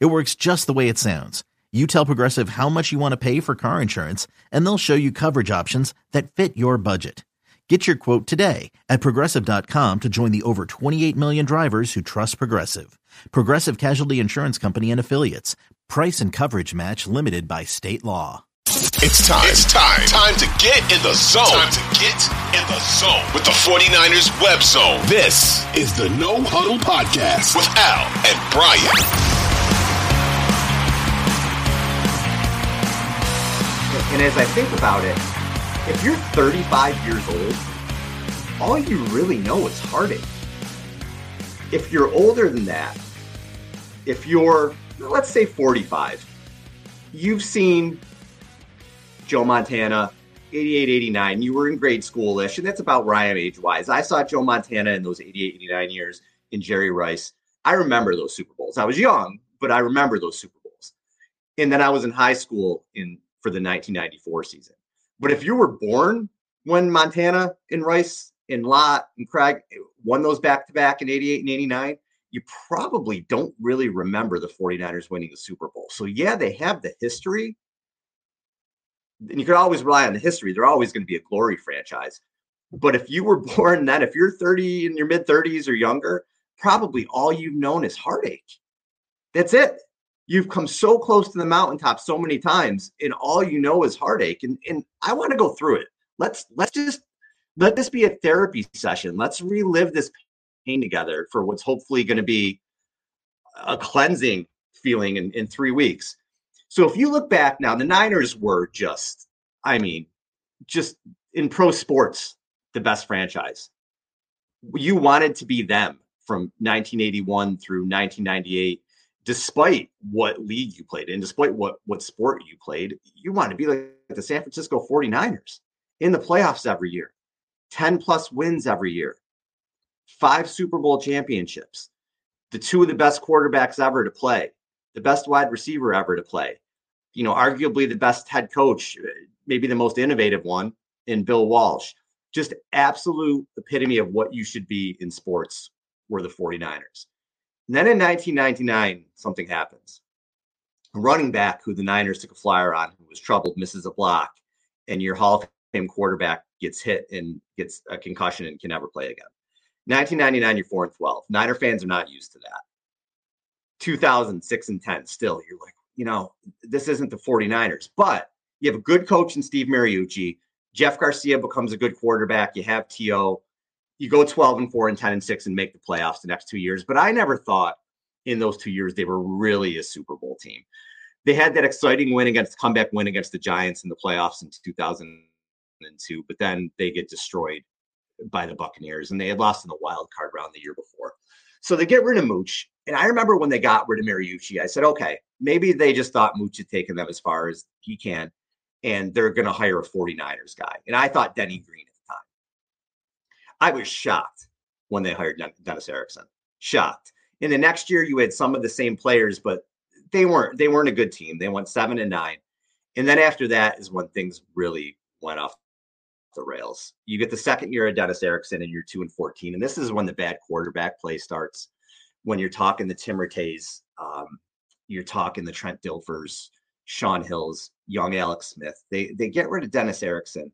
It works just the way it sounds. You tell Progressive how much you want to pay for car insurance, and they'll show you coverage options that fit your budget. Get your quote today at progressive.com to join the over 28 million drivers who trust Progressive. Progressive Casualty Insurance Company and Affiliates. Price and coverage match limited by state law. It's time. It's time. Time to get in the zone. Time to get in the zone with the 49ers web zone. This is the No Huddle Podcast with Al and Brian. And as I think about it, if you're 35 years old, all you really know is heartache. If you're older than that, if you're, let's say 45, you've seen Joe Montana, 88, 89. You were in grade schoolish, and that's about where I am age wise. I saw Joe Montana in those 88, 89 years in Jerry Rice. I remember those Super Bowls. I was young, but I remember those Super Bowls. And then I was in high school in for the 1994 season. But if you were born when Montana and Rice and Lott and Craig eh, won those back to back in 88 and 89, you probably don't really remember the 49ers winning the Super Bowl. So, yeah, they have the history. And you can always rely on the history. They're always going to be a glory franchise. But if you were born then, if you're 30 in your mid 30s or younger, probably all you've known is heartache. That's it you've come so close to the mountaintop so many times and all you know is heartache and, and i want to go through it. Let's let's just let this be a therapy session. Let's relive this pain together for what's hopefully going to be a cleansing feeling in, in three weeks. So if you look back now the niners were just i mean just in pro sports the best franchise. You wanted to be them from 1981 through 1998 despite what league you played in, despite what what sport you played, you want to be like the San Francisco 49ers in the playoffs every year. 10 plus wins every year. Five Super Bowl championships. The two of the best quarterbacks ever to play. The best wide receiver ever to play. You know, arguably the best head coach, maybe the most innovative one in Bill Walsh. Just absolute epitome of what you should be in sports were the 49ers. And then in 1999, something happens. A running back who the Niners took a flyer on, who was troubled, misses a block, and your Hall of Fame quarterback gets hit and gets a concussion and can never play again. 1999, you're 4 and 12. Niner fans are not used to that. 2006 and 10, still, you're like, you know, this isn't the 49ers, but you have a good coach in Steve Mariucci. Jeff Garcia becomes a good quarterback. You have T.O you go 12 and 4 and 10 and 6 and make the playoffs the next two years. But I never thought in those two years they were really a Super Bowl team. They had that exciting win against comeback win against the Giants in the playoffs in 2002, but then they get destroyed by the Buccaneers and they had lost in the wild card round the year before. So they get rid of Mooch. And I remember when they got rid of Mariucci, I said, okay, maybe they just thought Mooch had taken them as far as he can and they're going to hire a 49ers guy. And I thought Denny Green I was shocked when they hired Dennis Erickson. Shocked. In the next year, you had some of the same players, but they weren't they weren't a good team. They went seven and nine. And then after that is when things really went off the rails. You get the second year of Dennis Erickson and you're two and 14. And this is when the bad quarterback play starts. When you're talking the Tim Rattays, um, you're talking the Trent Dilfers, Shaun Hills, young Alex Smith. They they get rid of Dennis Erickson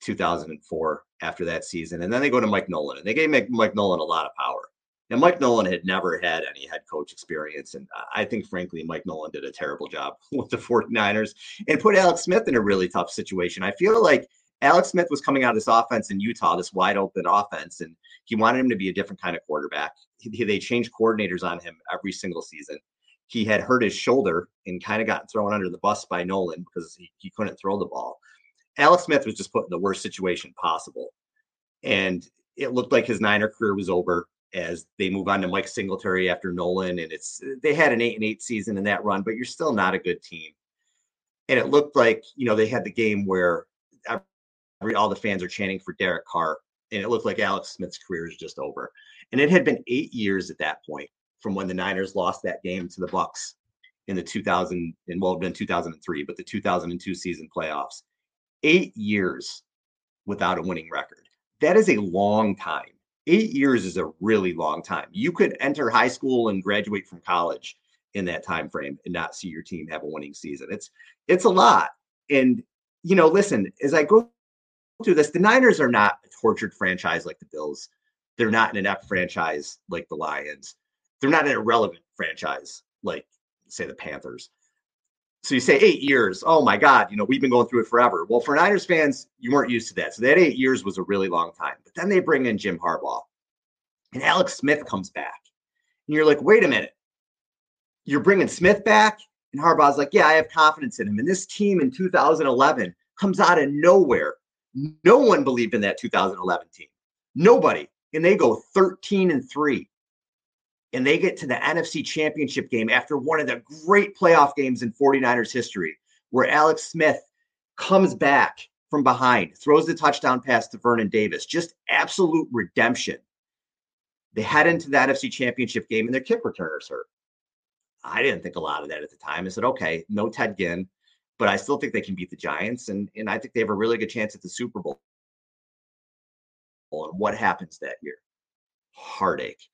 2004 after that season. And then they go to Mike Nolan and they gave Mike Nolan a lot of power. And Mike Nolan had never had any head coach experience. And I think, frankly, Mike Nolan did a terrible job with the 49ers and put Alex Smith in a really tough situation. I feel like Alex Smith was coming out of this offense in Utah, this wide open offense, and he wanted him to be a different kind of quarterback. He, they changed coordinators on him every single season. He had hurt his shoulder and kind of gotten thrown under the bus by Nolan because he, he couldn't throw the ball. Alex Smith was just put in the worst situation possible. And it looked like his Niner career was over. as they move on to Mike Singletary after Nolan. And it's they had an eight and eight season in that run, but you're still not a good team. And it looked like, you know, they had the game where every, all the fans are chanting for Derek Carr. And it looked like Alex Smith's career is just over. And it had been eight years at that point from when the Niners lost that game to the Bucks in the 2000 and well, it been 2003, but the 2002 season playoffs. Eight years without a winning record. That is a long time. Eight years is a really long time. You could enter high school and graduate from college in that time frame and not see your team have a winning season. It's it's a lot. And you know, listen, as I go through this, the Niners are not a tortured franchise like the Bills. They're not an inept franchise like the Lions. They're not an irrelevant franchise like say the Panthers. So you say eight years. Oh my God, you know, we've been going through it forever. Well, for Niners fans, you weren't used to that. So that eight years was a really long time. But then they bring in Jim Harbaugh and Alex Smith comes back. And you're like, wait a minute. You're bringing Smith back? And Harbaugh's like, yeah, I have confidence in him. And this team in 2011 comes out of nowhere. No one believed in that 2011 team. Nobody. And they go 13 and 3 and they get to the NFC Championship game after one of the great playoff games in 49ers history, where Alex Smith comes back from behind, throws the touchdown pass to Vernon Davis, just absolute redemption. They head into the NFC Championship game and their kick returner's hurt. I didn't think a lot of that at the time. I said, okay, no Ted Ginn, but I still think they can beat the Giants, and, and I think they have a really good chance at the Super Bowl. And what happens that year? Heartache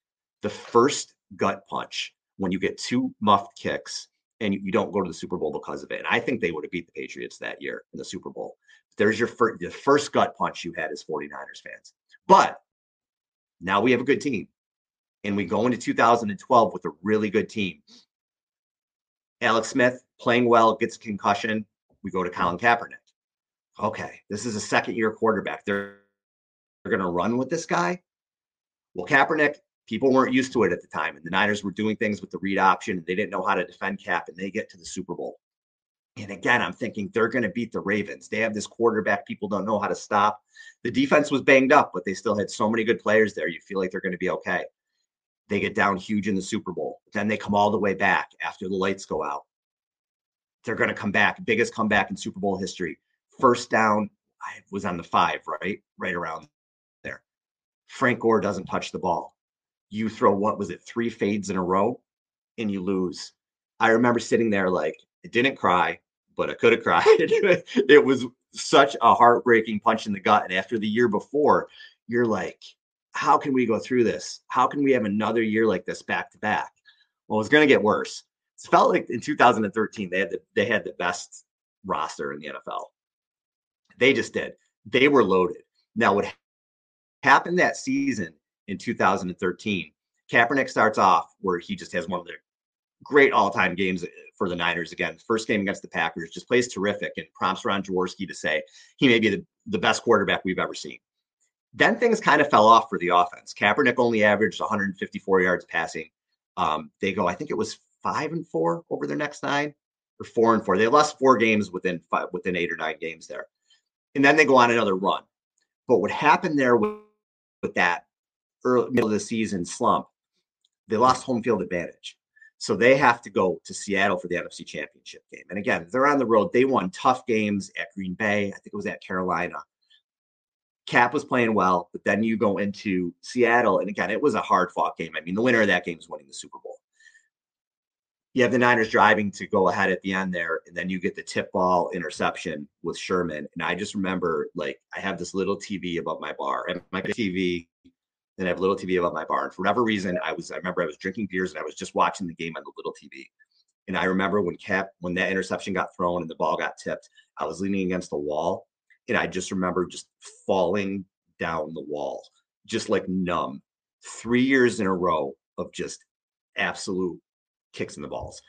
the first gut punch when you get two muffed kicks and you, don't go to the Super Bowl because of it. And I think they would have beat the Patriots that year in the Super Bowl. There's your first, the first gut punch you had as 49ers fans. But now we have a good team. And we go into 2012 with a really good team. Alex Smith playing well, gets a concussion. We go to Colin Kaepernick. Okay, this is a second year quarterback. They're, they're going to run with this guy. Well, Kaepernick people weren't used to it at the time. And the Niners were doing things with the read option. They didn't know how to defend Kap, and they get to the Super Bowl. And again, I'm thinking they're going to beat the Ravens. They have this quarterback people don't know how to stop. The defense was banged up, but they still had so many good players there. You feel like they're going to be okay. They get down huge in the Super Bowl. Then they come all the way back after the lights go out. They're going to come back, biggest comeback in Super Bowl history. First down, I was on the five, right? Right around there. Frank Gore doesn't touch the ball you throw what was it, three fades in a row and you lose. I remember sitting there like, I didn't cry, but I could have cried. it was such a heartbreaking punch in the gut. And after the year before, you're like, how can we go through this? How can we have another year like this back to back? Well, it's going to get worse. It felt like in 2013 they had the they had the best roster in the NFL. They just did. They were loaded. Now, what happened that season in 2013. Kaepernick starts off where he just has one of the great all-time games uh, for the Niners. Again, first game against the Packers, just plays terrific and prompts Ron Jaworski to say he may be the, the best quarterback we've ever seen. Then things kind of fell off for the offense. Kaepernick only averaged 154 yards passing. Um, they go, I think it was five and four over their next nine, or four and four. They lost four games within five, within eight or nine games there, and then they go on another run. But what happened there with, with that early middle of the season slump, they lost home field advantage. So they have to go to Seattle for the NFC Championship game. And again, they're on the road. They won tough games at Green Bay. I think it was at Carolina. Kap was playing well, but then you go into Seattle, and again, it was a hard fought game. I mean, the winner of that game is winning the Super Bowl. You have the Niners driving to go ahead at the end there, and then you get the tip ball interception with Sherman. And I just remember, like, I have this little TV above my bar, and my TV then I have a little TV above my bar. And for whatever reason, I was I remember I was drinking beers and I was just watching the game on the little TV. And I remember when Kap when that interception got thrown and the ball got tipped, I was leaning against the wall, and I just remember just falling down the wall, just like numb. Three years in a row of just absolute kicks in the balls.